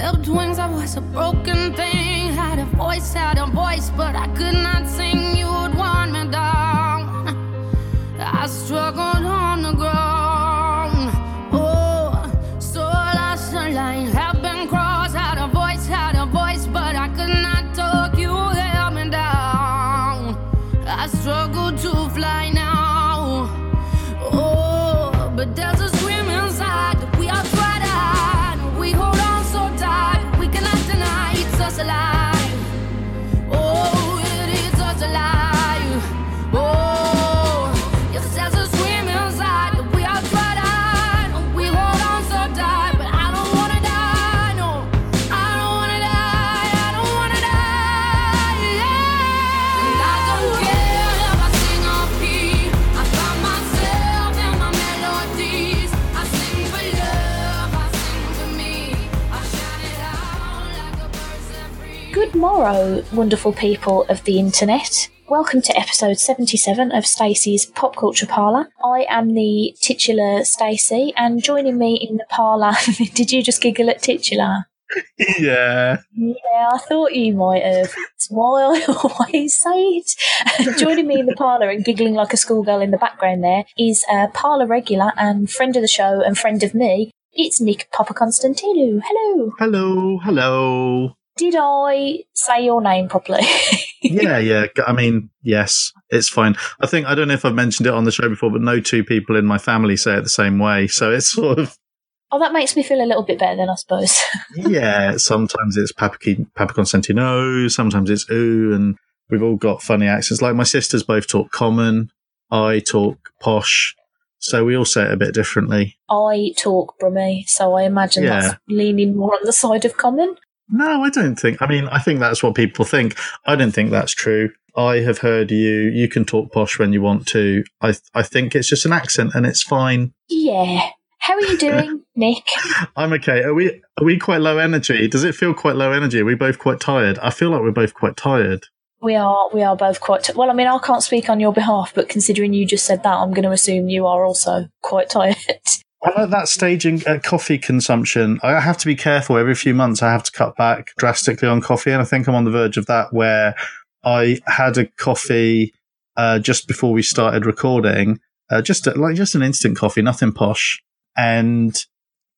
Clipped wings, I was a broken thing. Had a voice, had a voice, but I could not sing. Morrow, wonderful people of the internet. Welcome to episode 77 of Stacey's Pop Culture Parlour. I am the titular Stacey, and joining me in the parlour. did you just giggle at titular? yeah. Yeah, I thought you might have. It's why I always say it. Joining me in the parlour and giggling like a schoolgirl in the background there is a parlour regular and friend of the show and friend of me. It's Nick Papakonstantinou. Hello. Hello. Hello. Did I say your name properly? Yeah, yeah. I mean, yes, it's fine. I think I don't know if I've mentioned it on the show before, but no two people in my family say it the same way. So it's sort of Oh, that makes me feel a little bit better then, I suppose. yeah. Sometimes it's Papa Papa Constantino, sometimes it's ooh, and we've all got funny accents. Like my sisters both talk common, I talk posh, so we all say it a bit differently. I talk Brummy, so I imagine Yeah. that's leaning more on the side of common. No, I don't think. I mean, I think that's what people think. I don't think that's true. I have heard you. You can talk posh when you want to. I I think it's just an accent, and it's fine. Yeah. How are you doing, Nick? I'm okay. Are we are we quite low energy? Does it feel quite low energy? Are we both quite tired? I feel like we're both quite tired. We are we are both quite t- well. I mean, I can't speak on your behalf, but considering you just said that, I'm going to assume you are also quite tired. I'm at that stage in uh, coffee consumption. I have to be careful. Every few months, I have to cut back drastically on coffee, and I think I'm on the verge of that. Where I had a coffee uh, just before we started recording, uh, just a, like just an instant coffee, nothing posh, and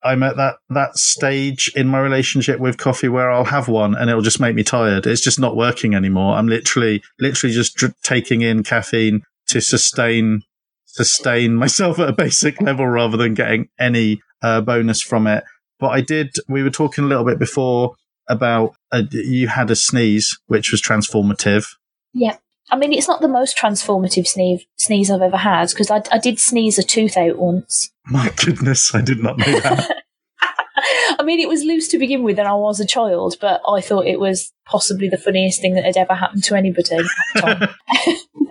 I'm at that that stage in my relationship with coffee where I'll have one and it'll just make me tired. It's just not working anymore. I'm literally literally just dr- taking in caffeine to sustain sustain myself at a basic level rather than getting any uh, bonus from it. But I did. We were talking a little bit before about uh, you had a sneeze, which was transformative. yeah. I mean, it's not the most transformative sneeze sneeze I've ever had because I, I did sneeze a tooth out once. My goodness, I did not know that. I mean, it was loose to begin with, and I was a child, but I thought it was possibly the funniest thing that had ever happened to anybody at the time.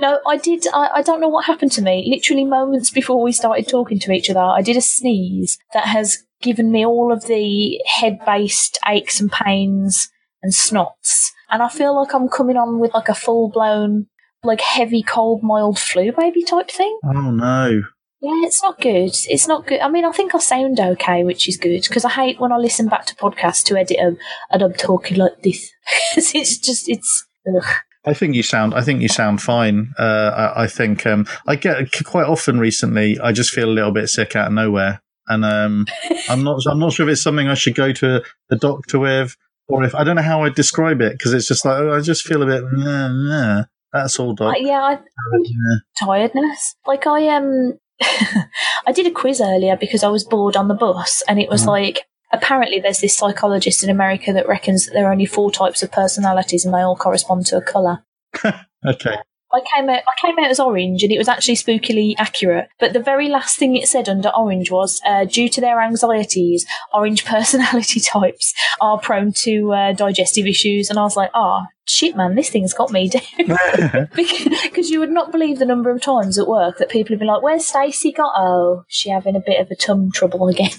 no, I did. I, I don't know what happened to me. Literally moments before we started talking to each other, I did a sneeze that has given me all of the head based aches and pains and snots. And I feel like I'm coming on with like a full blown, like heavy, cold, mild flu baby type thing. oh no. Yeah, it's not good. It's not good. I mean, I think I sound okay, which is good because I hate when I listen back to podcasts to edit them and I'm talking like this. it's just, it's. Ugh. I think you sound. I think you sound fine. Uh, I, I think um, I get quite often recently. I just feel a little bit sick out of nowhere, and um, I'm not. I'm not sure if it's something I should go to the doctor with, or if I don't know how I describe it because it's just like oh, I just feel a bit. Nah, nah. That's all, doc. Uh, yeah, I Yeah. tiredness. Like I um, I did a quiz earlier because I was bored on the bus, and it was Mhm. like apparently there's this psychologist in America that reckons that there are only four types of personalities, and they all correspond to a color. Okay. I came out I came out as orange and it was actually spookily accurate. But the very last thing it said under orange was uh, due to their anxieties, orange personality types are prone to uh, digestive issues. And I was like, ah, shit, man, this thing's got me down. because you would not believe the number of times at work that people have been like, "Where's Stacey got? Oh, she having a bit of a tum trouble again."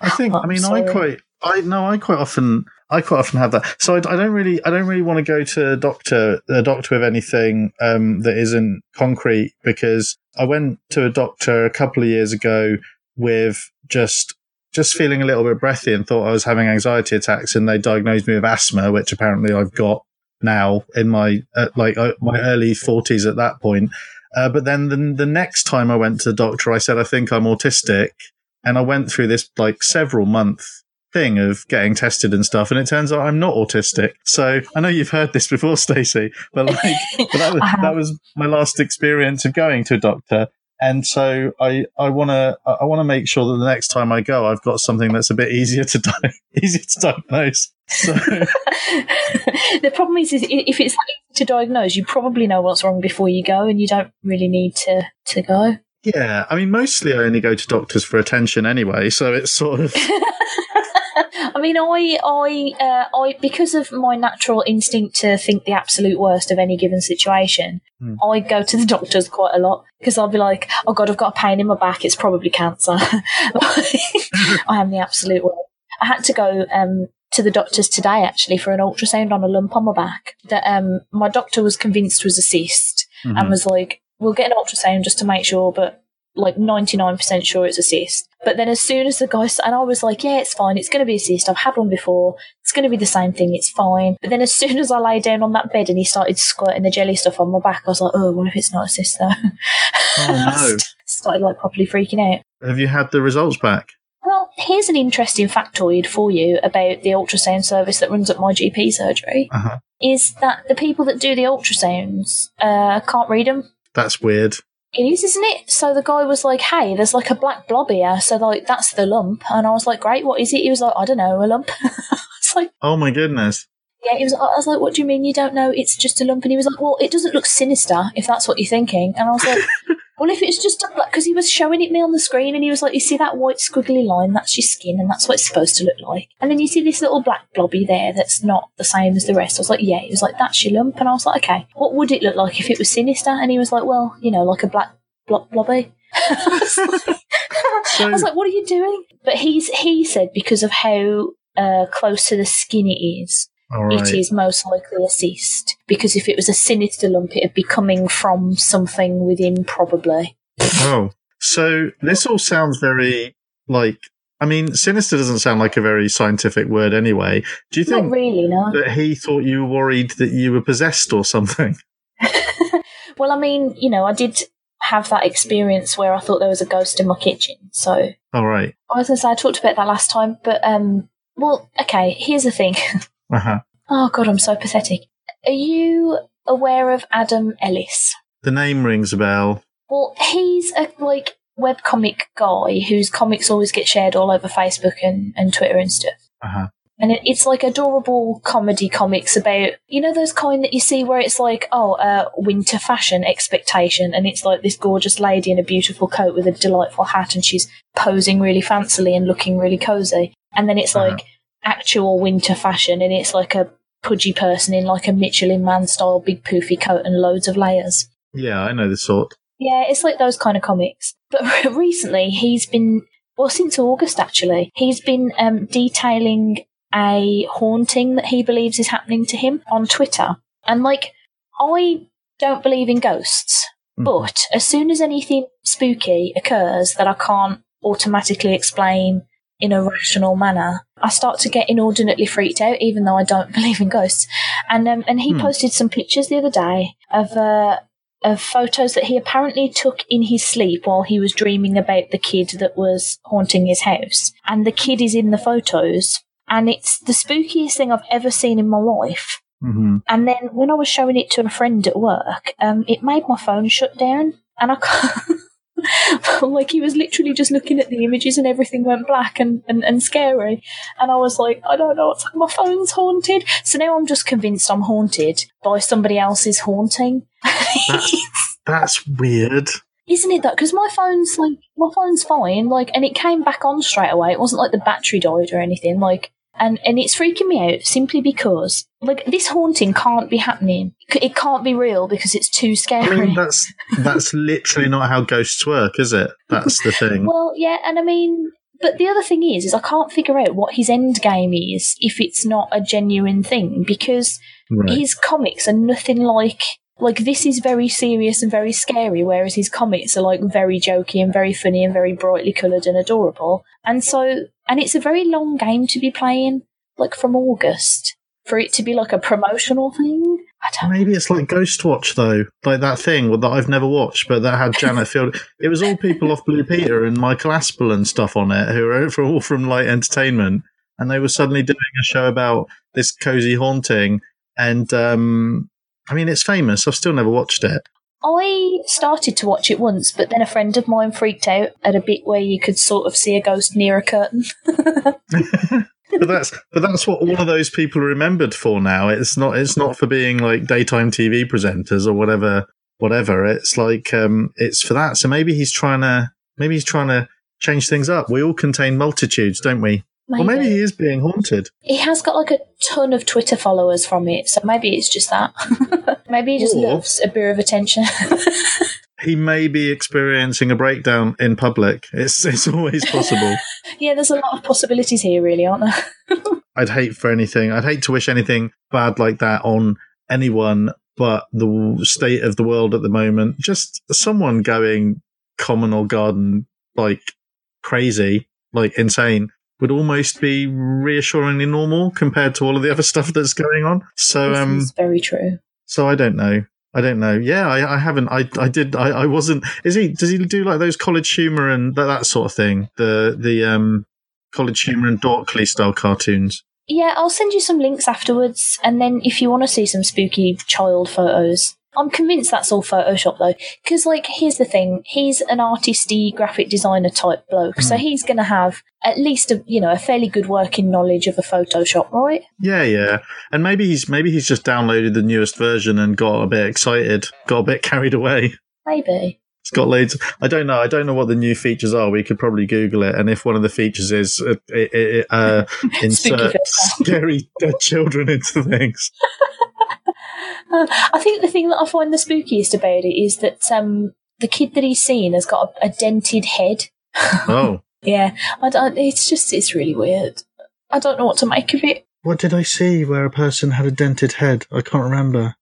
I think. I I'm mean, sorry. I quite. I no. I quite often. I quite often have that. So I, I don't really. I don't really want to go to a doctor. A doctor with anything um, that isn't concrete because I went to a doctor a couple of years ago with just just feeling a little bit breathy and thought I was having anxiety attacks, and they diagnosed me with asthma, which apparently I've got now in my uh, like uh, my early forties at that point. Uh, but then the, the next time I went to the doctor, I said I think I'm autistic, and I went through this like several month thing of getting tested and stuff, and it turns out I'm not autistic. So I know you've heard this before, Stacey, but like but that was uh-huh. that was my last experience of going to a doctor. And so I, I want to I want to make sure that the next time I go, I've got something that's a bit easier to di- easier to diagnose. So the problem is, is if it's easy to diagnose, you probably know what's wrong before you go, and you don't really need to to go. Yeah, I mean, mostly I only go to doctors for attention anyway, so it's sort of I mean, I, I, uh, I, because of my natural instinct to think the absolute worst of any given situation, Hmm. I go to the doctors quite a lot because I'll be like, "Oh God, I've got a pain in my back. It's probably cancer." I am the absolute worst. I had to go um, to the doctors today actually for an ultrasound on a lump on my back that um, my doctor was convinced was a cyst and Mhm. was like, "We'll get an ultrasound just to make sure, but." Like 99% sure it's a cyst. But then as soon as the guy, and I was like, yeah, it's fine. It's going to be a cyst. I've had one before. It's going to be the same thing. It's fine. But then as soon as I lay down on that bed and he started squirting the jelly stuff on my back, I was like, oh, what if it's not a cyst though? Oh, no. started like properly freaking out. have you had the results back? Well, here's an interesting factoid for you about the ultrasound service that runs at my GP surgery. Uh-huh. Is that the people that do the ultrasounds uh, can't read them? That's weird. It is, isn't it? So the guy was like, "Hey, there's like a black blob here." So like, that's the lump, and I was like, "Great, what is it?" He was like, "I don't know, a lump." it's like, Oh my goodness. Yeah. He was. I was like, "What do you mean you don't know? It's just a lump." And he was like, "Well, it doesn't look sinister if that's what you're thinking." And I was like, "Well, if it's just a black," because he was showing it me on the screen, and he was like, "You see that white squiggly line? That's your skin, and that's what it's supposed to look like." And then you see this little black blobby there that's not the same as the rest. I was like, "Yeah." He was like, "That's your lump," and I was like, "Okay, what would it look like if it was sinister?" And he was like, "Well, you know, like a black blob blobby." I was like- I was like, "What are you doing?" But he's he said because of how uh, close to the skin it is, right. it is most likely a cyst. Because if it was a sinister lump, it'd be coming from something within, probably. Oh, so this all sounds very like. I mean, sinister doesn't sound like a very scientific word anyway. Do you Not think really, no. that he thought you were worried that you were possessed or something? well, I mean, you know, I did have that experience where I thought there was a ghost in my kitchen. So All right. I was going to say I talked about that last time, but um, well, okay. Here's the thing. Uh huh. oh God, I'm so pathetic. Are you aware of Adam Ellis? The name rings a bell. Well, he's a like webcomic guy whose comics always get shared all over Facebook and, and Twitter and stuff. Uh huh. And it, it's like adorable comedy comics about, you know, those kind that you see where it's like, oh, uh, winter fashion expectation. And it's like this gorgeous lady in a beautiful coat with a delightful hat and she's posing really fancily and looking really cozy. And then it's Uh-huh. like actual winter fashion and it's like a pudgy person in like a Michelin man style big poofy coat and loads of layers. Yeah, I know the sort. Yeah, it's like those kind of comics. But recently, he's been well since August actually. He's been um, detailing a haunting that he believes is happening to him on Twitter. And like, I don't believe in ghosts, Mhm. but as soon as anything spooky occurs that I can't automatically explain in a rational manner, I start to get inordinately freaked out, even though I don't believe in ghosts. And um, and he Hmm. posted some pictures the other day of uh, of photos that he apparently took in his sleep while he was dreaming about the kid that was haunting his house. And the kid is in the photos, and it's the spookiest thing I've ever seen in my life. hmm And then when I was showing it to a friend at work, um, it made my phone shut down, and I can't. like he was literally just looking at the images and everything went black and, and, and scary. And i was like i don't know what's like my phone's haunted. So now i'm just convinced i'm haunted by somebody else's haunting. That's that's weird. isn't it though because my phone's like my phone's fine like and it came back on straight away. It wasn't like the battery died or anything like and and it's freaking me out simply because like this haunting can't be happening it can't be real because it's too I scary mean, that's that's literally not how ghosts work, is it? That's the thing. well yeah and i mean but the other thing is is i can't figure out what his end game is if it's not a genuine thing because Right. his comics are nothing like like this is very serious and very scary, whereas his comics are like very jokey and very funny and very brightly coloured and adorable. And so, and it's a very long game to be playing, like from August, for it to be like a promotional thing. I don't Maybe it's like Ghostwatch though, like that thing that I've never watched, but that had Janet Field. It was all people off Blue Peter and Michael Aspel and stuff on it, who are for- all from Light Entertainment, and they were suddenly doing a show about this cozy haunting. And um, I mean, it's famous. I've still never watched it. I started to watch it once, but then a friend of mine freaked out at a bit where you could sort of see a ghost near a curtain. but that's but that's what all of those people are remembered for now. It's not it's not for being like daytime TV presenters or whatever whatever. It's like um it's for that. So maybe he's trying to maybe he's trying to change things up. We all contain multitudes, don't we? Or maybe he is being haunted. He has got like a ton of Twitter followers from it, so maybe it's just that. maybe he just Or- loves a bit of attention. He may be experiencing a breakdown in public. It's it's always possible. yeah, there's a lot of possibilities here, really, aren't there? I'd hate for anything. I'd hate to wish anything bad like that on anyone, but the state of the world at the moment, just someone going common or garden like crazy, like insane, would almost be reassuringly normal compared to all of the other stuff that's going on. So, this um, is very true. so I don't know. I don't know. Yeah, I, I haven't. I, I did. I, I wasn't. Is he? Does he do like those college humor and that, that sort of thing? The the um college humor and Dorkly style cartoons. Yeah, I'll send you some links afterwards, and then if you want to see some spooky child photos, I'm convinced that's all Photoshop though. Because, like, here's the thing: he's an artisty graphic designer type bloke, so he's going to have at least a you know a fairly good working knowledge of a Photoshop, right? Yeah, yeah. And maybe he's maybe he's just downloaded the newest version and got a bit excited, got a bit carried away. Maybe. It's got loads. I don't know. I don't know what the new features are. We could probably Google it. And if one of the features is uh, it, it, uh, insert scary dead children into things. Uh, I think the thing that I find the spookiest about it is that um, the kid that he's seen has got a, a dented head. Oh, Yeah, I don't, it's just it's really weird. I don't know what to make of it. what did I see where a person had a dented head? I can't remember.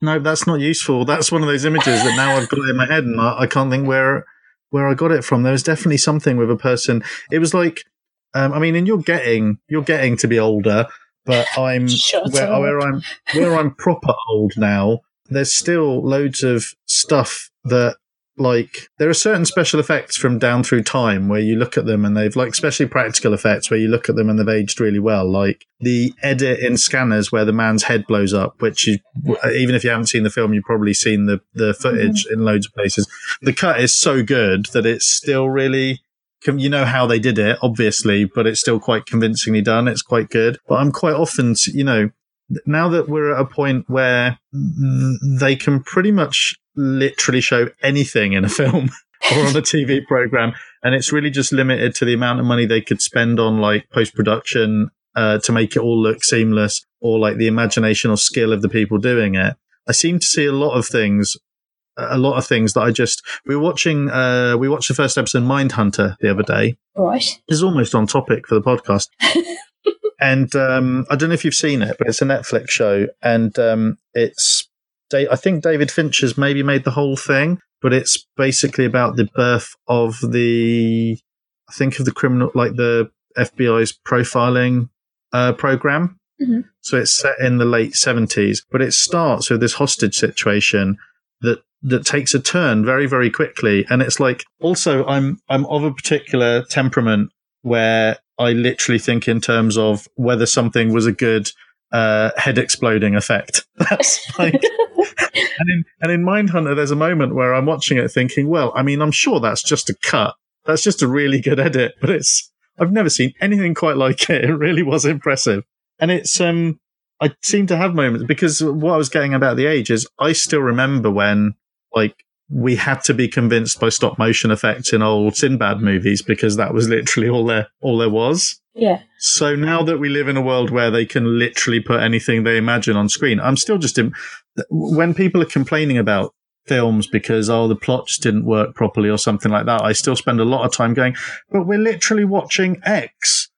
No, that's not useful. That's one of those images that now I've got in my head, and I, I can't think where where I got it from. There was definitely something with a person. It was like, um, I mean, and you're getting you're getting to be older, but I'm where, where I'm where I'm proper old now. There's still loads of stuff that like there are certain special effects from down through time where you look at them and they've like especially practical effects where you look at them and they've aged really well like the edit in scanners where the man's head blows up which you even if you haven't seen the film you've probably seen the the footage mm-hmm. in loads of places the cut is so good that it's still really you know how they did it obviously but it's still quite convincingly done it's quite good but i'm quite often you know now that we're at a point where they can pretty much literally show anything in a film or on a TV program, and it's really just limited to the amount of money they could spend on like post production uh, to make it all look seamless, or like the imagination or skill of the people doing it. I seem to see a lot of things. A lot of things that I just we were watching. Uh, we watched the first episode of Mindhunter the other day, Right. is almost on topic for the podcast. and um, I don't know if you've seen it, but it's a Netflix show, and um, it's I think David Fincher's maybe made the whole thing, but it's basically about the birth of the I think of the criminal like the FBI's profiling uh, program. Mhm. So it's set in the late seventies, but it starts with this hostage situation that that takes a turn very very quickly, and it's like also I'm I'm of a particular temperament where I literally think in terms of whether something was a good uh, head exploding effect. That's like, and in and in Mindhunter, there's a moment where I'm watching it thinking, well, I mean, I'm sure that's just a cut. That's just a really good edit, but it's I've never seen anything quite like it. It really was impressive, and it's um. I seem to have moments because what I was getting about the age is I still remember when like we had to be convinced by stop motion effects in old Sinbad movies because that was literally all there all there was. Yeah. So now that we live in a world where they can literally put anything they imagine on screen, I'm still just in, when people are complaining about films because oh the plot just didn't work properly or something like that. I still spend a lot of time going, but we're literally watching X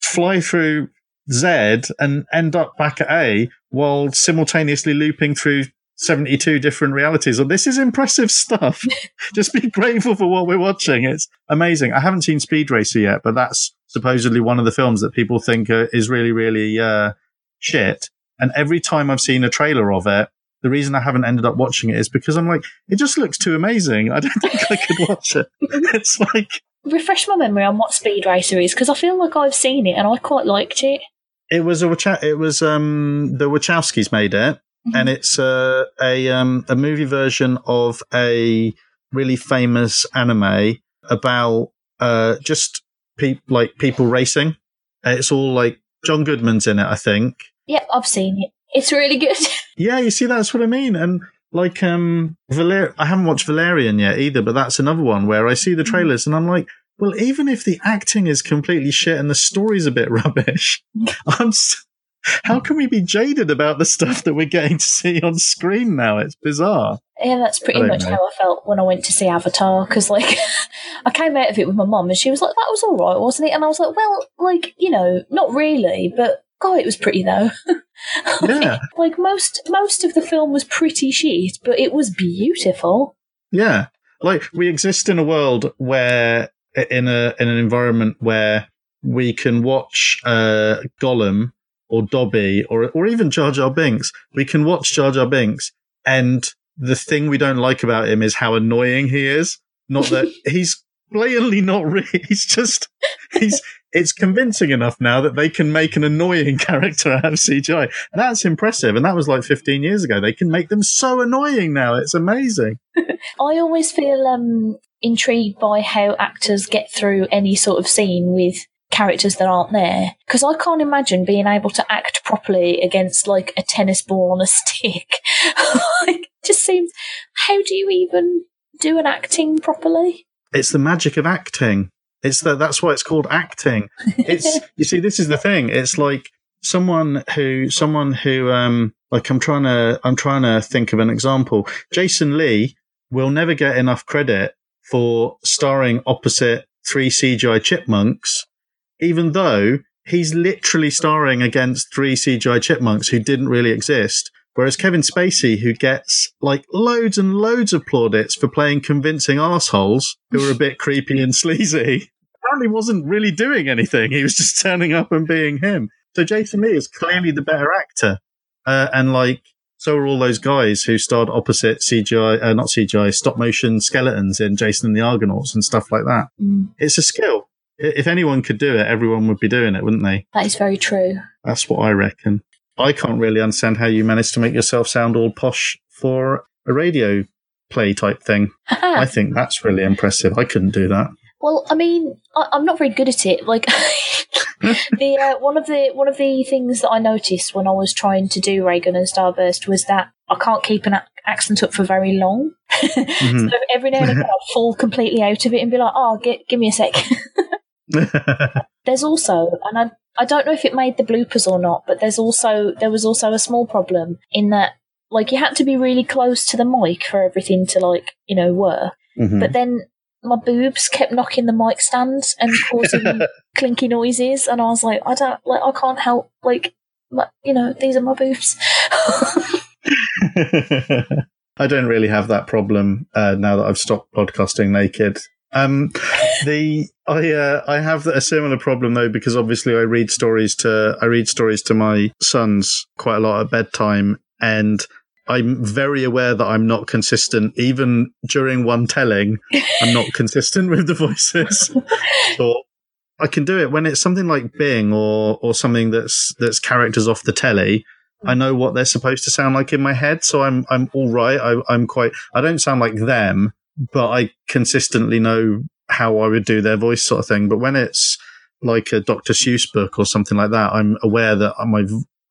fly through Z and end up back at A while simultaneously looping through 72 different realities. And this is impressive stuff. Just be grateful for what we're watching. It's amazing. I haven't seen Speed Racer yet, but that's supposedly one of the films that people think uh, is really, really uh, shit. And every time I've seen a trailer of it, the reason I haven't ended up watching it is because I'm like, it just looks too amazing. I don't think I could watch it. It's like. Refresh my memory on what Speed Racer is because I feel like I've seen it and I quite liked it. It was a it was um the Wachowskis made it, mm-hmm. and it's uh, a um a movie version of a really famous anime about uh just pe- like people racing. It's all like John Goodman's in it, I think. Yep, I've seen it. It's really good. yeah, you see, that's what I mean. And like, um, Valer- I haven't watched Valerian yet either, but that's another one where I see the mm. trailers and I'm like, well, even if the acting is completely shit and the story's a bit rubbish, I'm. How can we be jaded about the stuff that we're getting to see on screen now? It's bizarre. Yeah, that's pretty much know. how I felt when I went to see Avatar. Because, like, I came out of it with my mum and she was like, that was all right, wasn't it? And I was like, well, like, you know, not really, but God, it was pretty though. yeah. like most most of the film was pretty shit, but it was beautiful. Yeah. Like we exist in a world where in a in an environment where we can watch uh, Gollum or Dobby or or even Jar Jar Binks. We can watch Jar Jar Binks, and the thing we don't like about him is how annoying he is. Not that he's blatantly not real. He's just he's it's convincing enough now that they can make an annoying character out of CGI. That's impressive. And that was like 15 years ago. They can make them so annoying now. It's amazing. I always feel um, intrigued by how actors get through any sort of scene with characters that aren't there. Because I can't imagine being able to act properly against like a tennis ball on a stick. like, just seems, how do you even do an acting properly? It's the magic of acting. It's that that's why it's called acting. It's you see, this is the thing. It's like someone who someone who um like I'm trying to I'm trying to think of an example. Jason Lee will never get enough credit for starring opposite three CGI chipmunks, even though he's literally starring against three CGI chipmunks who didn't really exist. Whereas Kevin Spacey, who gets like loads and loads of plaudits for playing convincing assholes who are a bit creepy and sleazy, apparently wasn't really doing anything. He was just turning up and being him. So Jason Lee is clearly the better actor. Uh, and like, so are all those guys who starred opposite CGI, uh, not CGI, stop motion skeletons in Jason and the Argonauts and stuff like that. Mm. It's a skill. If anyone could do it, everyone would be doing it, wouldn't they? That is very true. That's what I reckon. I can't really understand how you managed to make yourself sound all posh for a radio play type thing. I think that's really impressive. I couldn't do that. Well, I mean, I, am not very good at it. Like the uh, one of the one of the things that I noticed when I was trying to do Reagan and Starburst was that I can't keep an accent up for very long. mm-hmm. so every now and again, I'll fall completely out of it and be like, "Oh, get, give me a sec." There's also, and I I don't know if it made the bloopers or not, but there's also there was also a small problem in that like you had to be really close to the mic for everything to like you know work. Mm-hmm. But then my boobs kept knocking the mic stand and causing clinky noises, and I was like, I don't like, I can't help, like, my, you know, these are my boobs. I don't really have that problem uh, now that I've stopped podcasting naked. Um, the I uh, I have a similar problem though because obviously I read stories to I read stories to my sons quite a lot at bedtime, and I'm very aware that I'm not consistent, even during one telling. I'm not consistent with the voices. so I can do it when it's something like Bing or or something that's that's characters off the telly. I know what they're supposed to sound like in my head, so I'm I'm all right. I, I'm quite. I don't sound like them, but I consistently know how I would do their voice, sort of thing. But when it's like a Dr. Seuss book or something like that, I'm aware that my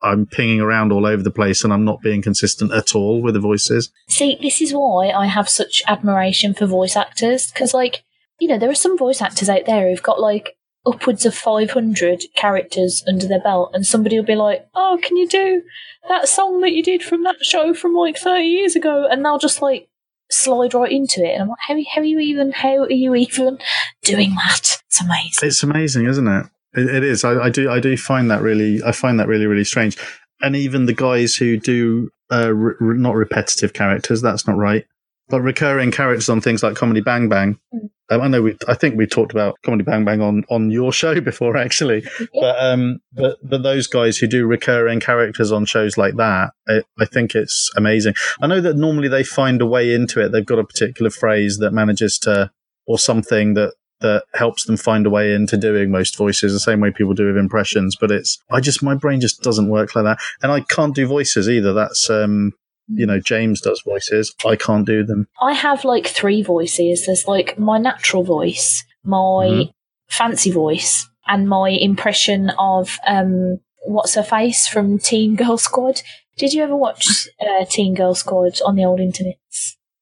I'm pinging around all over the place and I'm not being consistent at all with the voices. See, this is why I have such admiration for voice actors because, like, you know, there are some voice actors out there who've got like upwards of 500 characters under their belt, and somebody will be like, Oh, can you do that song that you did from that show from like 30 years ago? And they'll just like slide right into it. And I'm like, How, how are you even, how are you even doing that? It's amazing. It's amazing, isn't it? It, it is. I, I, do. I do find that really. I find that really, really strange. And even the guys who do uh, re- not repetitive characters. That's not right. But recurring characters on things like Comedy Bang Bang. Mm. Um, I know we. I think we talked about Comedy Bang Bang on, on your show before, actually. But um, but but those guys who do recurring characters on shows like that, I, I think it's amazing. I know that normally they find a way into it. They've got a particular phrase that manages to, or something that that helps them find a way into doing most voices the same way people do with impressions. But it's I just my brain just doesn't work like that, and I can't do voices either. That's um, you know, James does voices. I can't do them. I have like three voices. There's like my natural voice, my Mhm. fancy voice, and my impression of um, what's her face from Teen Girl Squad. Did you ever watch uh, Teen Girl Squad on the old internet?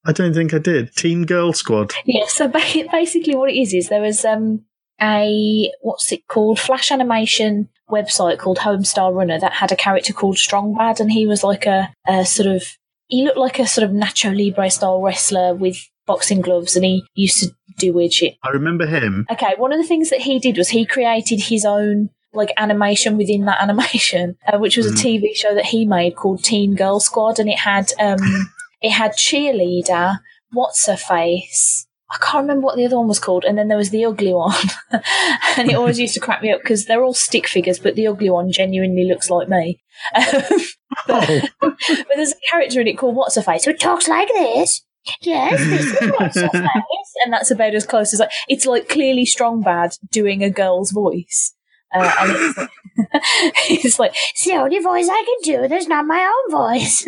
I don't think I did. Teen Girl Squad. Yeah, so basically what it is is there was um a what's it called flash animation website called Homestar Runner that had a character called Strong Bad and he was like a, a sort of he looked like a sort of Nacho Libre style wrestler with boxing gloves and he used to do weird shit. I remember him. Okay, one of the things that he did was he created his own like animation within that animation, uh, which was Mhm. a TV show that he made called Teen Girl Squad, and it had um, it had cheerleader, what's her face. I can't remember what the other one was called, and then there was the ugly one, and it always used to crack me up because they're all stick figures, but the ugly one genuinely looks like me. Um, Oh, but there's a character in it called What's Her Face who talks like this. Yes, this is What's Her Face. And that's about as close as like, it's like clearly strong bad doing a girl's voice. Uh, and it's like, it's like, it's the only voice I can do. There's not my own voice.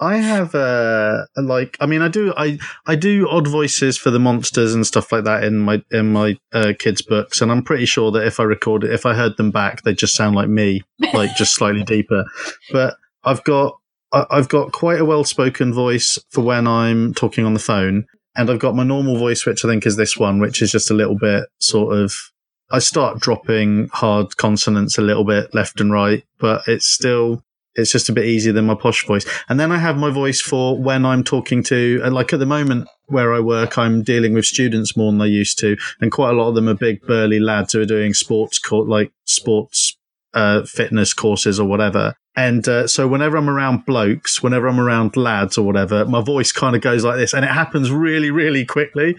I have uh like I mean I do I I do odd voices for the monsters and stuff like that in my in my uh, kids books and I'm pretty sure that if I record it if I heard them back they just sound like me like just slightly deeper. But I've got I- I've got quite a well spoken voice for when I'm talking on the phone and I've got my normal voice which I think is this one which is just a little bit sort of I start dropping hard consonants a little bit left and right but it's still it's just a bit easier than my posh voice. And then I have my voice for when I'm talking to, and like at the moment where I work, I'm dealing with students more than I used to. And quite a lot of them are big, burly lads who are doing sports, co- like sports, uh, fitness courses or whatever. And uh, so whenever I'm around blokes, whenever I'm around lads or whatever, my voice kind of goes like this, and it happens really, really quickly.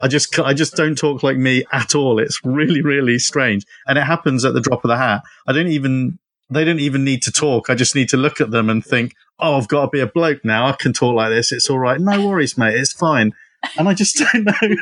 I just, I just don't talk like me at all. It's really, really strange, and it happens at the drop of the hat. I don't even they don't even need to talk. I just need to look at them and think, oh, I've got to be a bloke now. I can talk like this. It's all right. No worries, mate. It's fine. And I just don't know.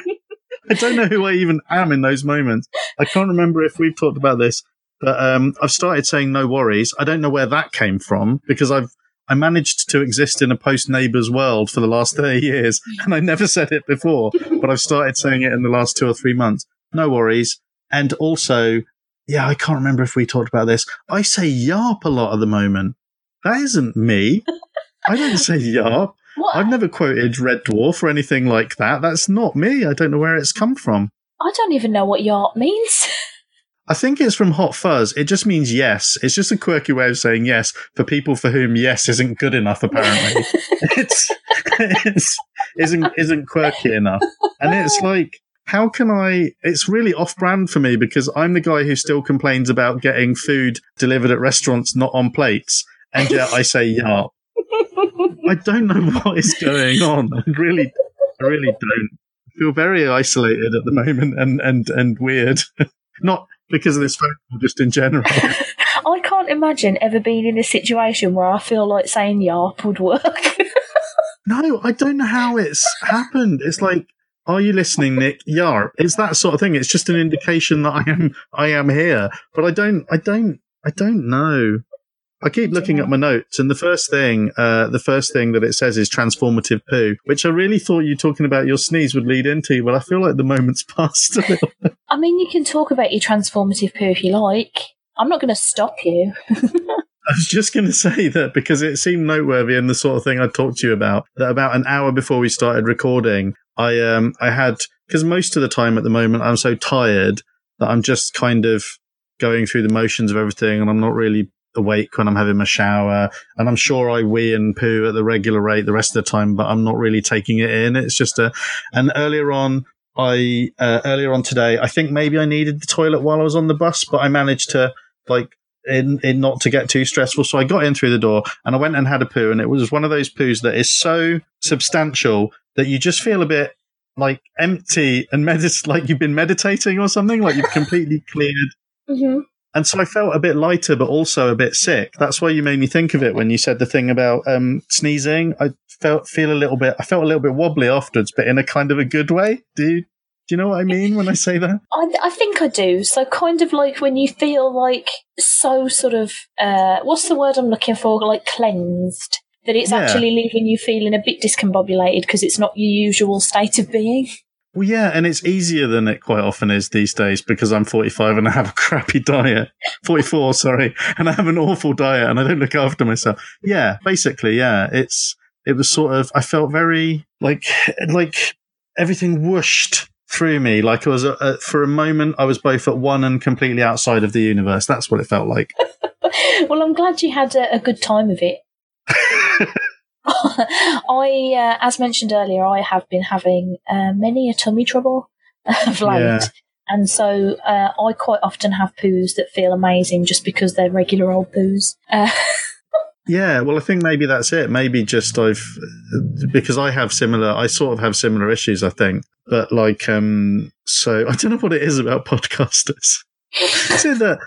I don't know who I even am in those moments. I can't remember if we've talked about this, but um, I've started saying no worries. I don't know where that came from because I've I managed to exist in a post neighbours world for the last 30 years and I never said it before, but I've started saying it in the last two or three months. No worries. And also, yeah, I can't remember if we talked about this. I say yarp a lot at the moment. That isn't me. I don't say yarp. What? I've never quoted Red Dwarf or anything like that. That's not me. I don't know where it's come from. I don't even know what yarp means. I think it's from Hot Fuzz. It just means yes. It's just a quirky way of saying yes for people for whom yes isn't good enough. Apparently, it's, it's isn't isn't quirky enough, and it's like. How can I? It's really off brand for me because I'm the guy who still complains about getting food delivered at restaurants not on plates, and yet I say yarp. I don't know what is going on. I really, I really don't. I feel very isolated at the moment and, and, and weird. Not because of this phone call, just in general. I can't imagine ever being in a situation where I feel like saying yarp would work. No, I don't know how it's happened. It's like, are you listening, Nick? Yarp. It's that sort of thing. It's just an indication that I am, I am here. But I don't, I don't, I don't know. I keep looking at my notes, and the first thing, uh, the first thing that it says is transformative poo, which I really thought you talking about your sneeze would lead into, but I feel like the moment's passed a little. I mean, you can talk about your transformative poo if you like. I'm not going to stop you. I was just going to say that because it seemed noteworthy and the sort of thing I talked to you about. That about an hour before we started recording, I um I had because most of the time at the moment I'm so tired that I'm just kind of going through the motions of everything, and I'm not really awake when I'm having my shower. And I'm sure I wee and poo at the regular rate the rest of the time, but I'm not really taking it in. It's just a. And earlier on, I uh, earlier on today, I think maybe I needed the toilet while I was on the bus, but I managed to like in, in not to get too stressful. So I got in through the door and I went and had a poo, and it was one of those poos that is so substantial that you just feel a bit like empty and medit- like you've been meditating or something, like you've completely cleared. Mm-hmm. And so I felt a bit lighter, but also a bit sick. That's why you made me think of it when you said the thing about um, sneezing. I felt feel a little bit. I felt a little bit wobbly afterwards, but in a kind of a good way. Do you, do you know what I mean when I say that? I, I think I do. So kind of like when you feel like so sort of uh, what's the word I'm looking for? Like cleansed. That it's Yeah. actually leaving you feeling a bit discombobulated because it's not your usual state of being. Well, yeah, and it's easier than it quite often is these days because I'm 45 and I have a crappy diet. 44, sorry, and I have an awful diet and I don't look after myself. Yeah, basically, yeah, it's it was sort of I felt very like like everything whooshed through me like I was uh, for a moment I was both at one and completely outside of the universe. That's what it felt like. well, I'm glad you had a, a good time of it. I, uh, as mentioned earlier, I have been having uh, many a tummy trouble of late. Yeah. And so uh, I quite often have poos that feel amazing just because they're regular old poos. Yeah, well, I think maybe that's it. Maybe just I've because I have similar. I sort of have similar issues. I think, but like, um, so I don't know what it is about podcasters. is it that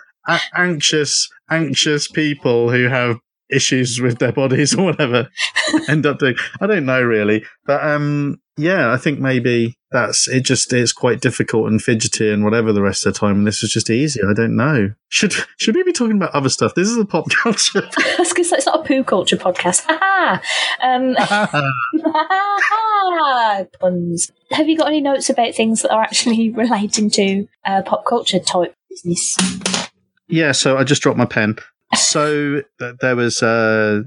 anxious, anxious people who have issues with their bodies or whatever end up doing? I don't know really, but um, yeah, I think maybe that's it. Just it's quite difficult and fidgety and whatever the rest of the time. And this was just easy. I don't know. Should should we be talking about other stuff? This is a pop culture. I was going to say it's not a poo culture podcast. Ha um, puns. Have you got any notes about things that are actually relating to uh, pop culture type business? Yeah, so I just dropped my pen. So th- there was uh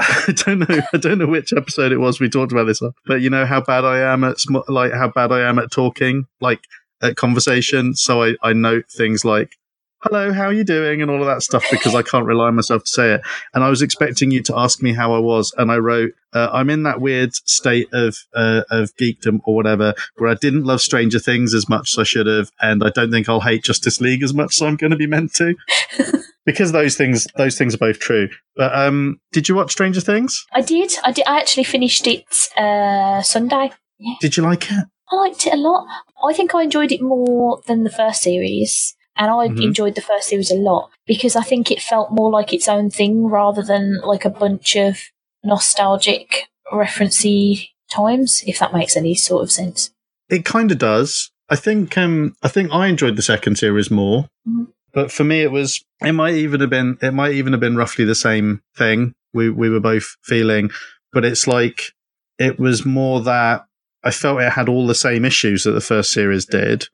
I don't know I don't know which episode it was we talked about this but you know how bad I am at sm- like how bad I am at talking, like at conversation. So I I note things like hello, how are you doing and all of that stuff because I can't rely on myself to say it. And I was expecting you to ask me how I was and I wrote uh, I'm in that weird state of uh, of geekdom or whatever where I didn't love Stranger Things as much as I should have, and I don't think I'll hate Justice League as much as I'm going to be meant to. because those things, those things are both true. But um, did you watch Stranger Things? I did. I did. I actually finished it uh, Sunday. Did you like it? I liked it a lot. I think I enjoyed it more than the first series. And I Mhm. enjoyed the first series a lot because I think it felt more like its own thing rather than like a bunch of nostalgic referencey times, if that makes any sort of sense. It kind of does. I think um, I think I enjoyed the second series more. Mhm. But for me, it was it might even have been it might even have been roughly the same thing we we were both feeling. But it's like it was more that I felt it had all the same issues that the first series did,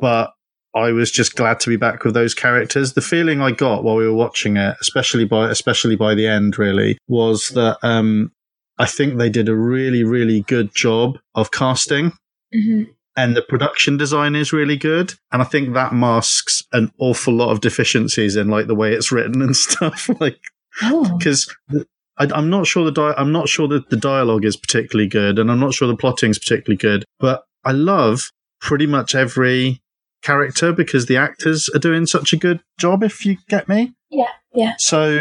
but I was just glad to be back with those characters. The feeling I got while we were watching it, especially by especially by the end, really, was that um, I think they did a really really good job of casting Mm-hmm. And the production design is really good. And I think that masks an awful lot of deficiencies in like the way it's written and stuff. like Oh. because I'm not sure the di- I'm not sure that the dialogue is particularly good, and I'm not sure the plotting is particularly good. But I love pretty much every character because the actors are doing such a good job. If you get me. Yeah, yeah. So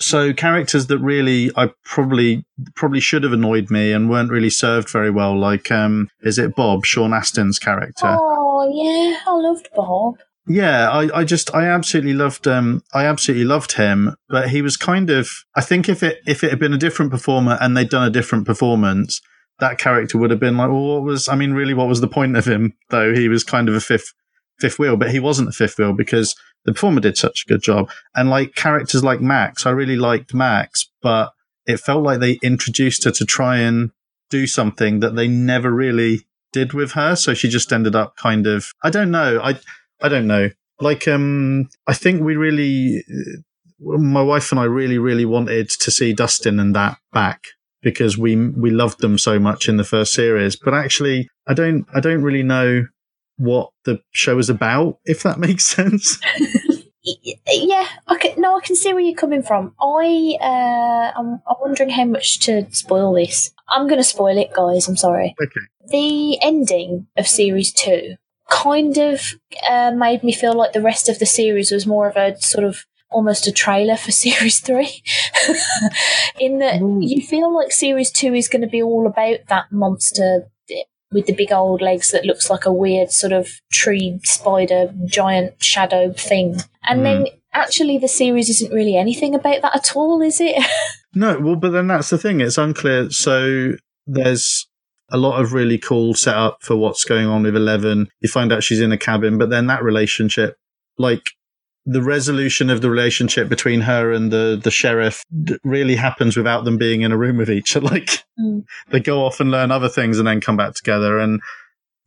so characters that really I probably probably should have annoyed me and weren't really served very well. Like um, is it Bob Sean Astin's character? Oh, yeah. I loved Bob. Yeah, I, I just I absolutely loved um I absolutely loved him, but he was kind of I think if it if it had been a different performer and they'd done a different performance, that character would have been like, well, what was I mean, really, what was the point of him? Though he was kind of a fifth fifth wheel, but he wasn't a fifth wheel because the performer did such a good job. And like characters like Max, I really liked Max, but it felt like they introduced her to try and do something that they never really did with her. So she just ended up kind of I don't know. I I don't know. Like, um, I think we really, my wife and I really, really wanted to see Dustin and that back because we we loved them so much in the first series. But actually, I don't, I don't really know what the show is about. If that makes sense. Yeah, I can, no, I can see where you're coming from. I, uh, I'm, I'm wondering how much to spoil this. I'm going to spoil it, guys. I'm sorry. Okay. The ending of series two kind of uh, made me feel like the rest of the series was more of a sort of almost a trailer for series three. In that Mm. you feel like series two is going to be all about that monster with the big old legs that looks like a weird sort of tree spider giant shadow thing. And hmm. then actually the series isn't really anything about that at all, is it? No, well, but then that's the thing. It's unclear. So there's a lot of really cool setup for what's going on with Eleven. You find out she's in a cabin, but then that relationship, like the resolution of the relationship between her and the the sheriff, really happens without them being in a room with each other. Like Mm. they go off and learn other things and then come back together. And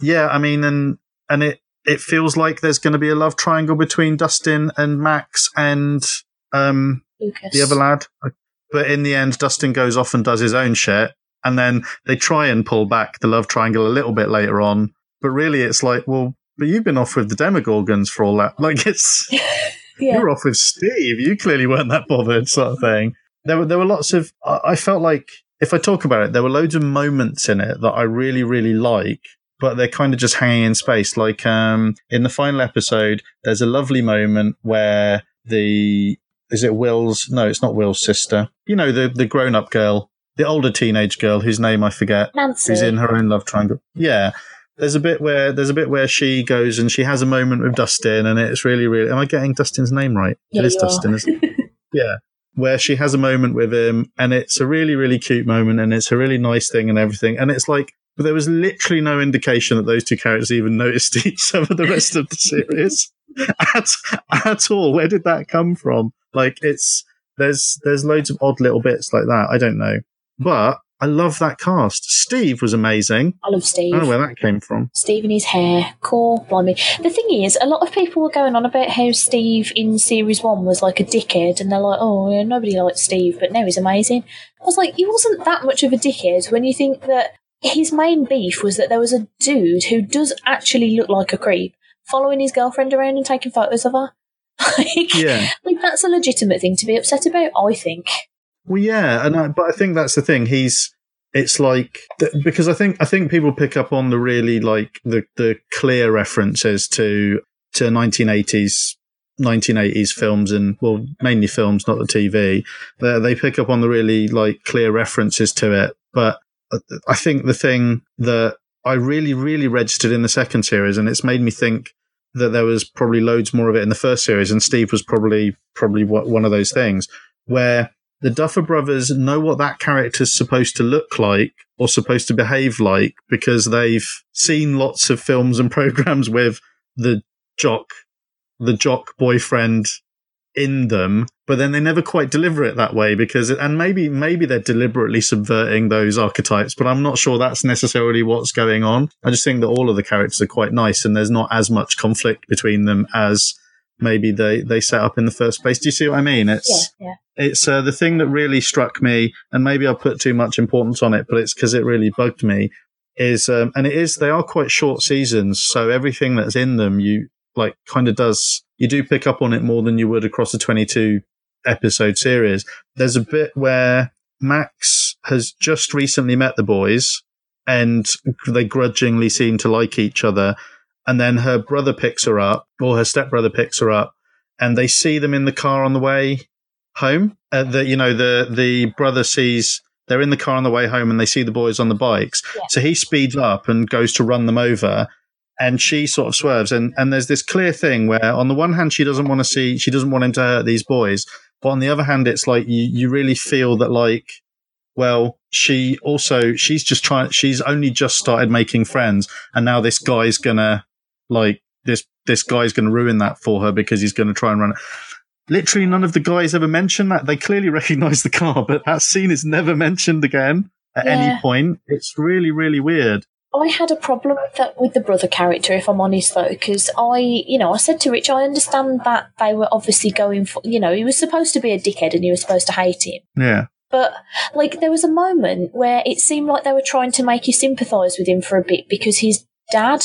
yeah, I mean, and and it it feels like there's going to be a love triangle between Dustin and Max and um Lucas. the other lad. But in the end, Dustin goes off and does his own shit. And then they try and pull back the love triangle a little bit later on. But really, it's like, well, but you've been off with the Demogorgons for all that. Like, it's, yeah. you're off with Steve. You clearly weren't that bothered, sort of thing. There were, there were lots of, I I felt like, if I talk about it, there were loads of moments in it that I really, really like. But they're kind of just hanging in space. Like um, in the final episode, there's a lovely moment where the is it Will's? No, it's not Will's sister. You know, the the grown up girl, the older teenage girl whose name I forget, Nancy. who's in her own love triangle. Yeah. There's a bit where there's a bit where she goes and she has a moment with Dustin, and it's really, really. Am I getting Dustin's name right? Yeah, it is. Dustin, isn't it? yeah. Where she has a moment with him, and it's a really, really cute moment, and it's a really nice thing, and everything. And it's like, there was literally no indication that those two characters even noticed each other the rest of the series at at all. Where did that come from? Like, it's there's there's loads of odd little bits like that. I don't know, but I love that cast. Steve was amazing. I love Steve. I don't know where that came from. Steve and his hair, cool, blimey. The thing is, a lot of people were going on about how Steve in series one was like a dickhead, and they're like, oh, yeah, nobody likes Steve, but now he's amazing. I was like, he wasn't that much of a dickhead when you think that his main beef was that there was a dude who does actually look like a creep following his girlfriend around and taking photos of her. like, Yeah. like, that's a legitimate thing to be upset about, I think. Well, yeah, and I, but I think that's the thing. He's it's like because I think I think people pick up on the really like the the clear references to to 1980s 1980s films and well mainly films, not the TV. They, they pick up on the really like clear references to it. But I- I think the thing that I really really registered in the second series, and it's made me think that there was probably loads more of it in the first series, and Steve was probably probably one of those things where the Duffer Brothers know what that character's supposed to look like or supposed to behave like because they've seen lots of films and programs with the jock, the jock boyfriend in them, but then they never quite deliver it that way because, and maybe, maybe they're deliberately subverting those archetypes, but I'm not sure that's necessarily what's going on. I just think that all of the characters are quite nice and there's not as much conflict between them as maybe they, they set up in the first place. Do you see what I mean? It's, Yeah, yeah. it's uh, the thing that really struck me, and maybe I put too much importance on it, but it's because it really bugged me. Is um, and it is they are quite short seasons, so everything that's in them, you like kind of does you do pick up on it more than you would across a twenty-two episode series. There's a bit where Max has just recently met the boys, and they grudgingly seem to like each other, and then her brother picks her up, or her stepbrother picks her up, and they see them in the car on the way home. Uh, the you know the the brother sees they're in the car on the way home and they see the boys on the bikes. Yeah. So he speeds up and goes to run them over. And she sort of swerves, and, and there's this clear thing where, on the one hand, she doesn't want to see, she doesn't want him to hurt these boys, but on the other hand, it's like you, you really feel that, like, well, she also, she's just trying, she's only just started making friends, and now this guy's gonna, like, this this guy's gonna ruin that for her because he's gonna try and run it literally none of the guys ever mention that. They clearly recognize the car, but that scene is never mentioned again at any point. It's really, really weird. I had a problem with that with the brother character, if I'm honest, though, because I, you know, I said to Rich, I understand that they were obviously going for, you know, he was supposed to be a dickhead and you were supposed to hate him. Yeah. But like, there was a moment where it seemed like they were trying to make you sympathise with him for a bit because his dad,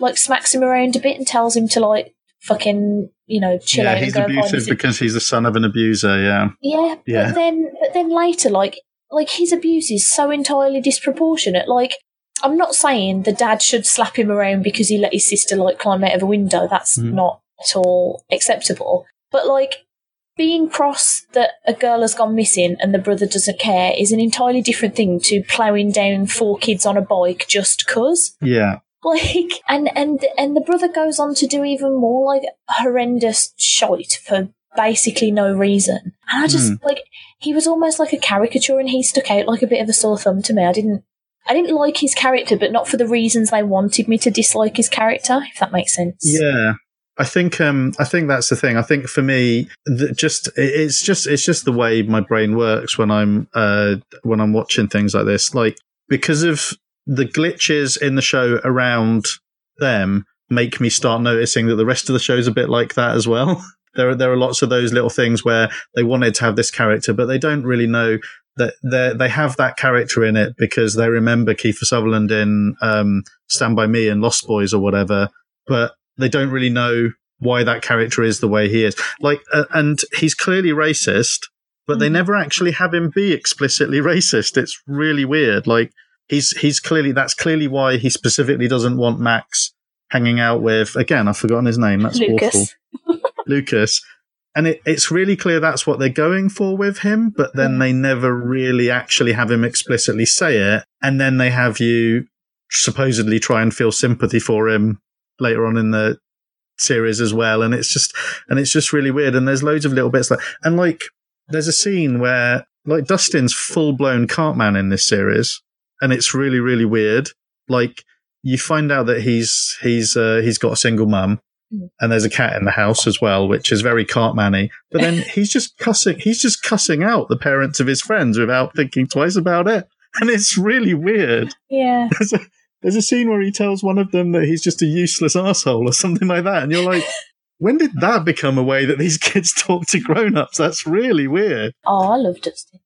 like, smacks him around a bit and tells him to like fucking, you know, chill yeah, out he's and go abusive because he's the son of an abuser. Yeah. yeah, Yeah. but then but then later, like like his abuse is so entirely disproportionate. Like I'm not saying the dad should slap him around because he let his sister like climb out of a window. That's Mhm. not at all acceptable. But like being cross that a girl has gone missing and the brother doesn't care is an entirely different thing to ploughing down four kids on a bike just cause. Yeah. Like, and and and the brother goes on to do even more like horrendous shite for basically no reason. And I just Hmm. like he was almost like a caricature, and he stuck out like a bit of a sore thumb to me. I didn't. I didn't like his character, but not for the reasons they wanted me to dislike his character, if that makes sense. Yeah. I think um I think that's the thing. I think for me the, just it's just it's just the way my brain works when I'm uh when I'm watching things like this like because of the glitches in the show around them make me start noticing that the rest of the show's a bit like that as well. There are there are lots of those little things where they wanted to have this character but they don't really know that they they have that character in it because they remember Kiefer Sutherland in um Stand by Me and Lost Boys or whatever but they don't really know why that character is the way he is. Like, uh, and he's clearly racist, but they Mhm. never actually have him be explicitly racist. It's really weird. Like, he's he's clearly that's clearly why he specifically doesn't want Max hanging out with. Again, I've forgotten his name. That's awful. Lucas. Lucas. And it, it's really clear that's what they're going for with him, but then they never really actually have him explicitly say it. And then they have you supposedly try and feel sympathy for him later on in the series as well. And it's just, and it's just really weird. And there's loads of little bits like, and like, there's a scene where like Dustin's full blown Cartman in this series. And it's really, really weird. Like, you find out that he's, he's, uh, he's got a single mum and there's a cat in the house as well, which is very Cartman-y. But then he's just cussing, he's just cussing out the parents of his friends without thinking twice about it. And it's really weird. Yeah. There's a, there's a scene where he tells one of them that he's just a useless asshole or something like that. And you're like, when did that become a way that these kids talk to grown-ups? That's really weird. Oh, I love Dustin.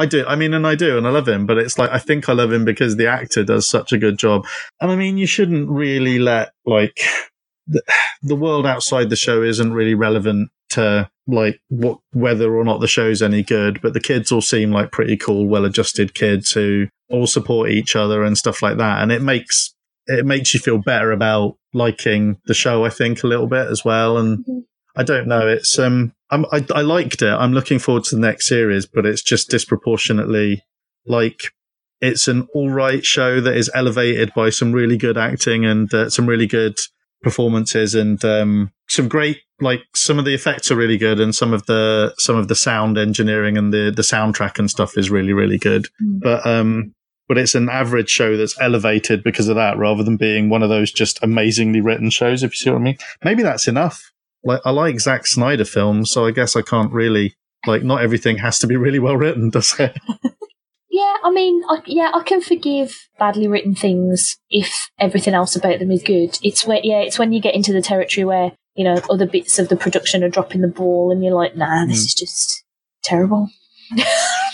I do. I mean, and I do, and I love him, but it's like, I think I love him because the actor does such a good job. And I mean, you shouldn't really let, like, the, the world outside the show isn't really relevant to, like, what, whether or not the show's any good, but the kids all seem like pretty cool, well adjusted kids who all support each other and stuff like that. And it makes, it makes you feel better about liking the show, I think, a little bit as well. And Mhm. I don't know. It's um, I'm, I I liked it. I'm looking forward to the next series, but it's just disproportionately like it's an all right show that is elevated by some really good acting and uh, some really good performances and um, some great like some of the effects are really good and some of the some of the sound engineering and the the soundtrack and stuff is really really good. Mm. But um, but it's an average show that's elevated because of that, rather than being one of those just amazingly written shows. If you see what I mean, maybe that's enough. Like I like Zack Snyder films, so I guess I can't really like. Not everything has to be really well written, does it? Yeah, I mean, I, yeah, I can forgive badly written things if everything else about them is good. It's where, yeah, it's when you get into the territory where you know other bits of the production are dropping the ball, and you're like, nah, this Mm. is just terrible.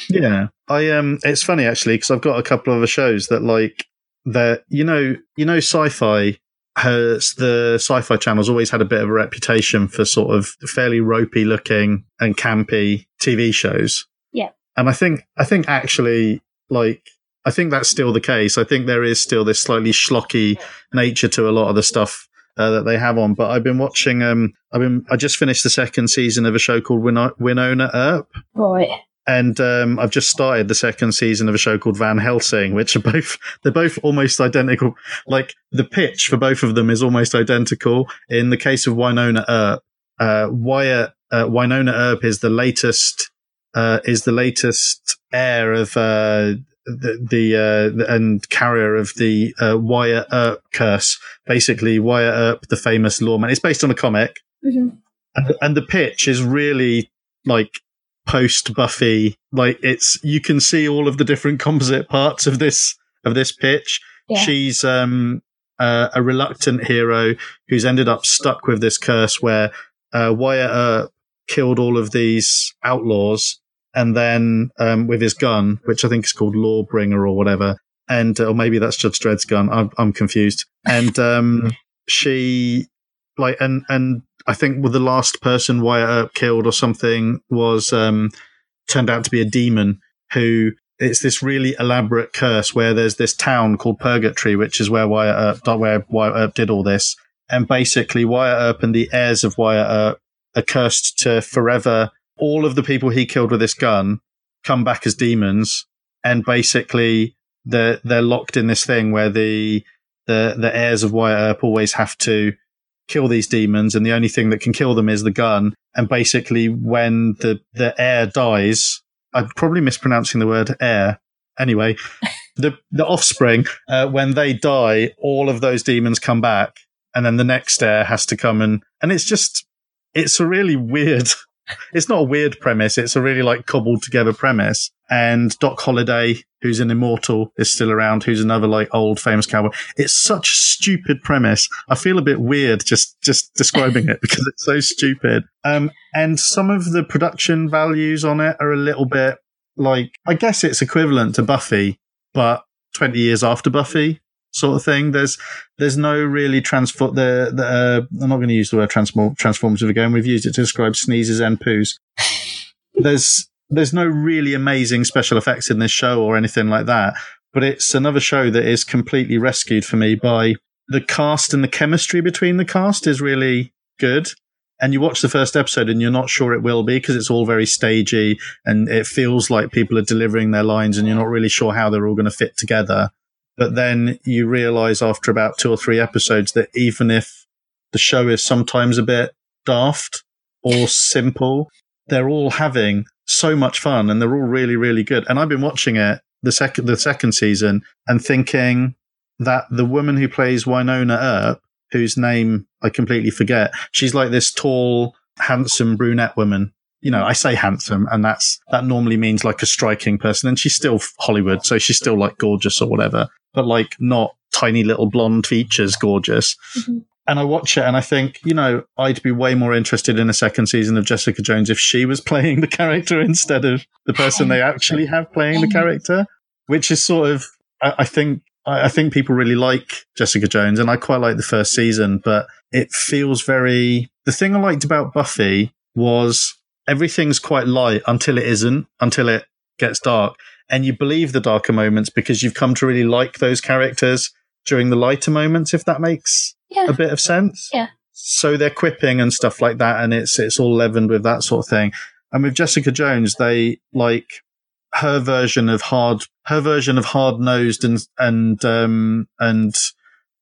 Yeah, I um, it's funny actually because I've got a couple of other shows that like that. You know, you know, sci-fi has the sci-fi channel's always had a bit of a reputation for sort of fairly ropey looking and campy TV shows. Yeah. and I think I think actually like. I think that's still the case. I think there is still this slightly schlocky nature to a lot of the stuff uh, that they have on. But I've been watching. Um, I've been. I just finished the second season of a show called Win- Wynonna Earp, Right. And um, I've just started the second season of a show called Van Helsing, which are both they're both almost identical. Like the pitch for both of them is almost identical. In the case of Wynonna Earp, uh, Wyatt, uh, Wynonna Earp is the latest uh, is the latest heir of uh, the, the uh, and carrier of the uh, Wyatt Earp curse. Basically, Wyatt Earp, the famous lawman. It's based on a comic hmm and, and the pitch is really like post Buffy. Like it's you can see all of the different composite parts of this of this pitch. Yeah. She's um uh, a reluctant hero who's ended up stuck with this curse where uh, Wyatt Earp killed all of these outlaws and then um, with his gun, which I think is called Lawbringer or whatever, and or maybe that's Judge Dredd's gun. I'm, I'm confused. And um, she like and and I think well, the last person Wyatt Earp killed or something was um, turned out to be a demon who it's this really elaborate curse where there's this town called Purgatory, which is where Wyatt uh, Earp where Wyatt Earp did all this, and basically Wyatt Earp and the heirs of Wyatt Earp are cursed to forever. All of the people he killed with this gun come back as demons, and basically they're they're locked in this thing where the the the heirs of Wyatt Earp always have to kill these demons, and the only thing that can kill them is the gun. And basically, when the the heir dies, I'm probably mispronouncing the word heir. Anyway, the the offspring, uh, when they die, all of those demons come back, and then the next heir has to come and and it's just it's a really weird. It's not a weird premise. It's a really like cobbled together premise. And Doc Holliday, who's an immortal, is still around. Who's another like old famous cowboy. It's such a stupid premise. I feel a bit weird just just describing it because it's so stupid. Um, and some of the production values on it are a little bit like I guess it's equivalent to Buffy, but 20 years after Buffy sort of thing. There's there's no really transform. The, the uh, I'm not going to use the word transform transformative again. We've used it to describe sneezes and poos. there's there's no really amazing special effects in this show or anything like that. But it's another show that is completely rescued for me by the cast and the chemistry between the cast is really good. And you watch the first episode and you're not sure it will be because it's all very stagey and it feels like people are delivering their lines and you're not really sure how they're all going to fit together. But then you realize after about two or three episodes that even if the show is sometimes a bit daft or simple, they're all having so much fun and they're all really, really good. And I've been watching it the second, the second season and thinking that the woman who plays Wynonna Earp, whose name I completely forget, she's like this tall, handsome brunette woman you know, I say handsome, and that's that normally means like a striking person, and she's still Hollywood, so she's still like gorgeous or whatever, but like not tiny little blonde features gorgeous. Mm-hmm. And I watch it and I think, you know, I'd be way more interested in a second season of Jessica Jones if she was playing the character instead of the person they actually have playing the mm-hmm. character, which is sort of, I, I think, I think people really like Jessica Jones and I quite like the first season, but it feels very, the thing I liked about Buffy was everything's quite light until it isn't, until it gets dark. And you believe the darker moments because you've come to really like those characters during the lighter moments, if that makes yeah. a bit of sense. Yeah. So they're quipping and stuff like that, and it's it's all leavened with that sort of thing. And with Jessica Jones, they like her version of hard her version of hard nosed and and um and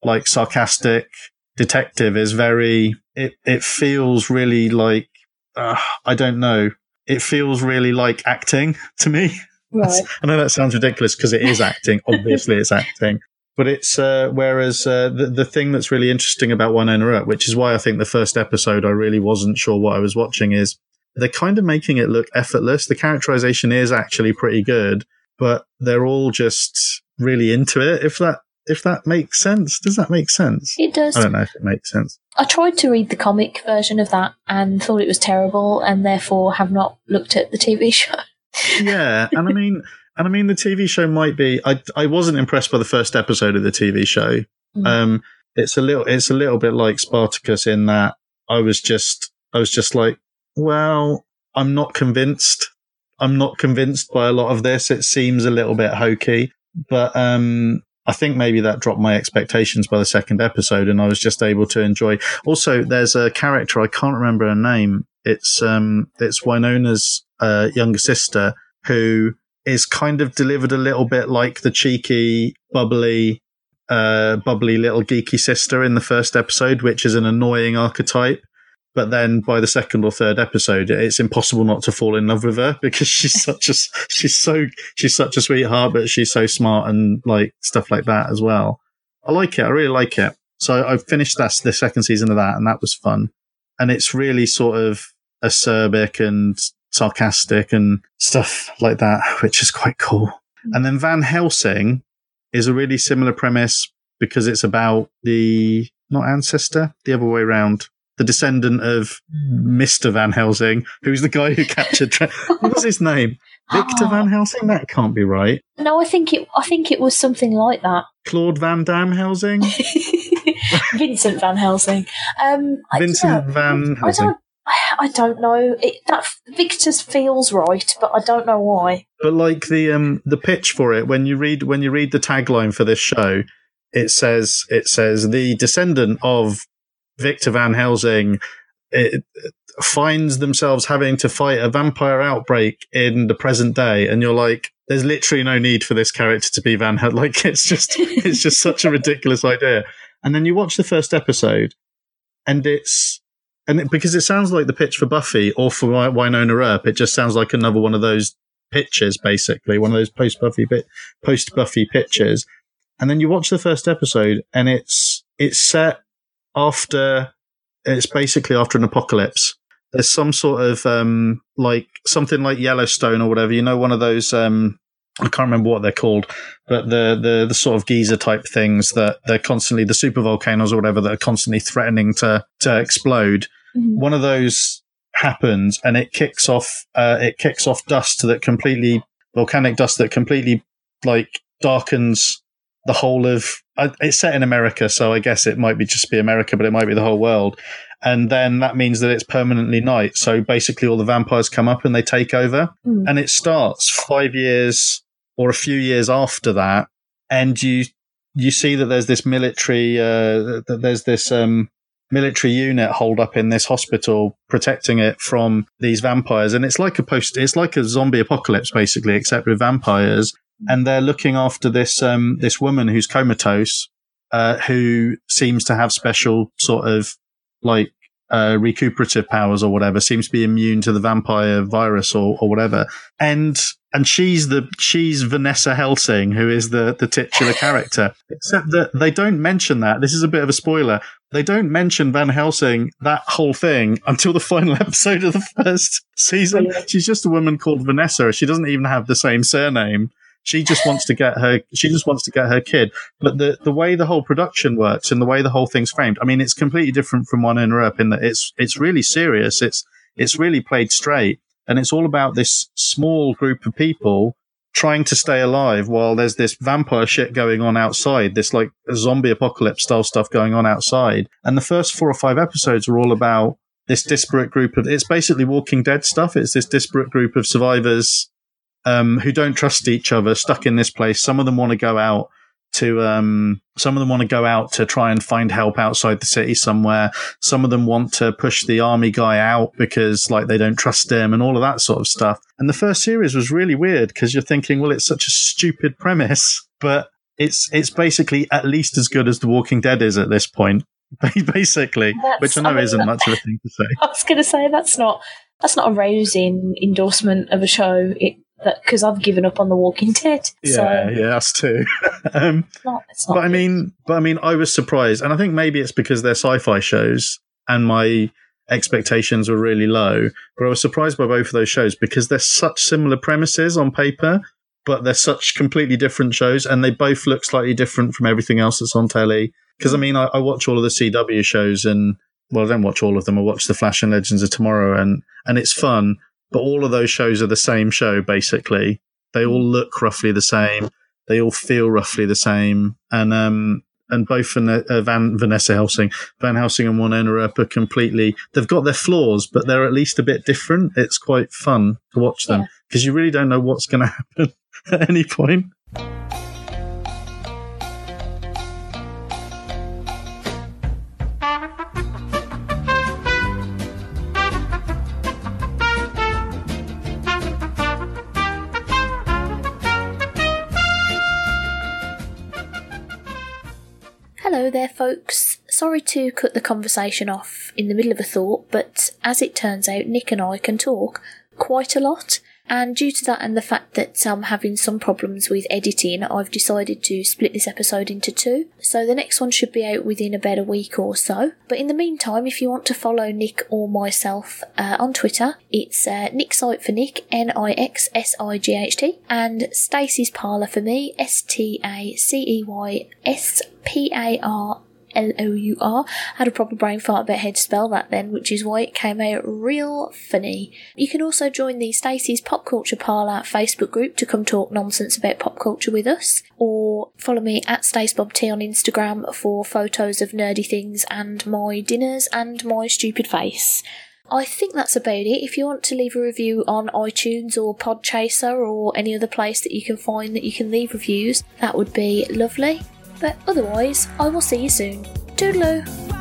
like sarcastic detective is very it it feels really like uh, I don't know. It feels really like acting to me. Right. I know that sounds ridiculous because it is acting. Obviously, it's acting. But it's uh, whereas uh, the the thing that's really interesting about Wynonna Earp, which is why I think the first episode I really wasn't sure what I was watching, is they're kind of making it look effortless. The characterization is actually pretty good, but they're all just really into it. If that if that makes sense. Does that make sense? It does. I don't know if it makes sense. I tried to read the comic version of that and thought it was terrible, and therefore have not looked at the TV show. yeah, and I mean, and I mean, the TV show might be. I I wasn't impressed by the first episode of the TV show. Mm. Um, it's a little, it's a little bit like Spartacus in that I was just, I was just like, well, I'm not convinced. I'm not convinced by a lot of this. It seems a little bit hokey, but um, I think maybe that dropped my expectations by the second episode, and I was just able to enjoy. Also, there's a character I can't remember her name. It's um, it's Wynonna's uh, younger sister who is kind of delivered a little bit like the cheeky, bubbly, uh, bubbly little geeky sister in the first episode, which is an annoying archetype. But then by the second or third episode, it's impossible not to fall in love with her because she's such a she's so she's such a sweetheart, but she's so smart and like stuff like that as well. I like it. I really like it. So I finished that the second season of that, and that was fun. And it's really sort of acerbic and sarcastic and stuff like that, which is quite cool. And then Van Helsing is a really similar premise because it's about the not ancestor, the other way around the descendant of Mr. Van Helsing, who's the guy who captured. Tra- what was his name? Victor Van Helsing? That can't be right. No, I think it. I think it was something like that. Claude Van Damme Helsing. Vincent Van Helsing. Um, Vincent I, Van Helsing. I don't. I don't know. It, that Victor's feels right, but I don't know why. But like the um the pitch for it, when you read when you read the tagline for this show, it says it says the descendant of Victor Van Helsing. It, finds themselves having to fight a vampire outbreak in the present day, and you're like, there's literally no need for this character to be Van Helsing. Like it's just it's just such a ridiculous idea. And then you watch the first episode, and it's and it, because it sounds like the pitch for Buffy or for Wynonna Earp, it just sounds like another one of those pitches, basically one of those post Buffy bit post Buffy pitches. And then you watch the first episode, and it's it's set after it's basically after an apocalypse. There's some sort of um like something like Yellowstone or whatever. You know, one of those um I can't remember what they're called, but the the the sort of geyser type things that they're constantly the super volcanoes or whatever that are constantly threatening to to explode. Mhm. One of those happens, and it kicks off uh, it kicks off dust that completely volcanic dust that completely like darkens the whole of. Uh, it's set in America, so I guess it might be just be America, but it might be the whole world. And then that means that it's permanently night. So basically, all the vampires come up and they take over Mm. and it starts five years or a few years after that, and you you see that there's this military uh, that there's this um, military unit holed up in this hospital protecting it from these vampires, and it's like a post it's like a zombie apocalypse basically, except with vampires, and they're looking after this um, this woman who's comatose, uh, who seems to have special sort of like uh, recuperative powers or whatever, seems to be immune to the vampire virus or, or whatever. And and she's the she's Vanessa Helsing, who is the the titular character. Except that they don't mention that. This is a bit of a spoiler. They don't mention Van Helsing that whole thing until the final episode of the first season. She's just a woman called Vanessa. She doesn't even have the same surname. She just wants to get her. She just wants to get her kid. But the the way the whole production works and the way the whole thing's framed, I mean, it's completely different from Wynonna Earp in that it's it's really serious. It's it's really played straight, and it's all about this small group of people trying to stay alive while there's this vampire shit going on outside. This like zombie apocalypse style stuff going on outside. And the first four or five episodes are all about this disparate group of. It's basically Walking Dead stuff. It's this disparate group of survivors um, who don't trust each other, stuck in this place. Some of them want to go out to, um, some of them want to go out to try and find help outside the city somewhere. Some of them want to push the army guy out because like they don't trust him and all of that sort of stuff. And the first series was really weird because you're thinking, well, it's such a stupid premise, but it's, it's basically at least as good as The Walking Dead is at this point. Basically, That's- which I know I mean, isn't much of a thing to say. I was going to say that's not that's not a rousing endorsement of a show. It because I've given up on The Walking Dead. so Yeah, yeah, us too. um, it's not, it's not but I mean, but I mean, I was surprised, and I think maybe it's because they're sci-fi shows, and my expectations were really low. But I was surprised by both of those shows because they're such similar premises on paper, but they're such completely different shows, and they both look slightly different from everything else that's on telly. Because I mean, I, I watch all of the CW shows, and well, I don't watch all of them. I watch The Flash and Legends of Tomorrow, and and it's fun. But all of those shows are the same show, basically. They all look roughly the same. They all feel roughly the same, and um, and both Van, uh, Van Vanessa Helsing, Van Helsing, and Wynonna Earp are completely. They've got their flaws, but they're at least a bit different. It's quite fun to watch them Yeah. because you really don't know what's going to happen at any point. Folks. Sorry to cut the conversation off in the middle of a thought, but as it turns out, Nick and I can talk quite a lot. And due to that and the fact that I'm having some problems with editing, I've decided to split this episode into two. So the next one should be out within about a week or so. But in the meantime, if you want to follow Nick or myself uh, on Twitter, it's uh, Nixsight for Nick, N I X S I G H T, and Stacey's Parlour for me, S T A C E Y S P A R L O U R. Had a proper brain fart about how to spell that then, which is why it came out real funny. You can also join the Stacey's Pop Culture Parlour Facebook group to come talk nonsense about pop culture with us, or follow me at StaceBobT on Instagram for photos of nerdy things and my dinners and my stupid face. I think that's about it. If you want to leave a review on iTunes or Podchaser or any other place that you can find that you can leave reviews, that would be lovely. But otherwise, I will see you soon. Toodaloo!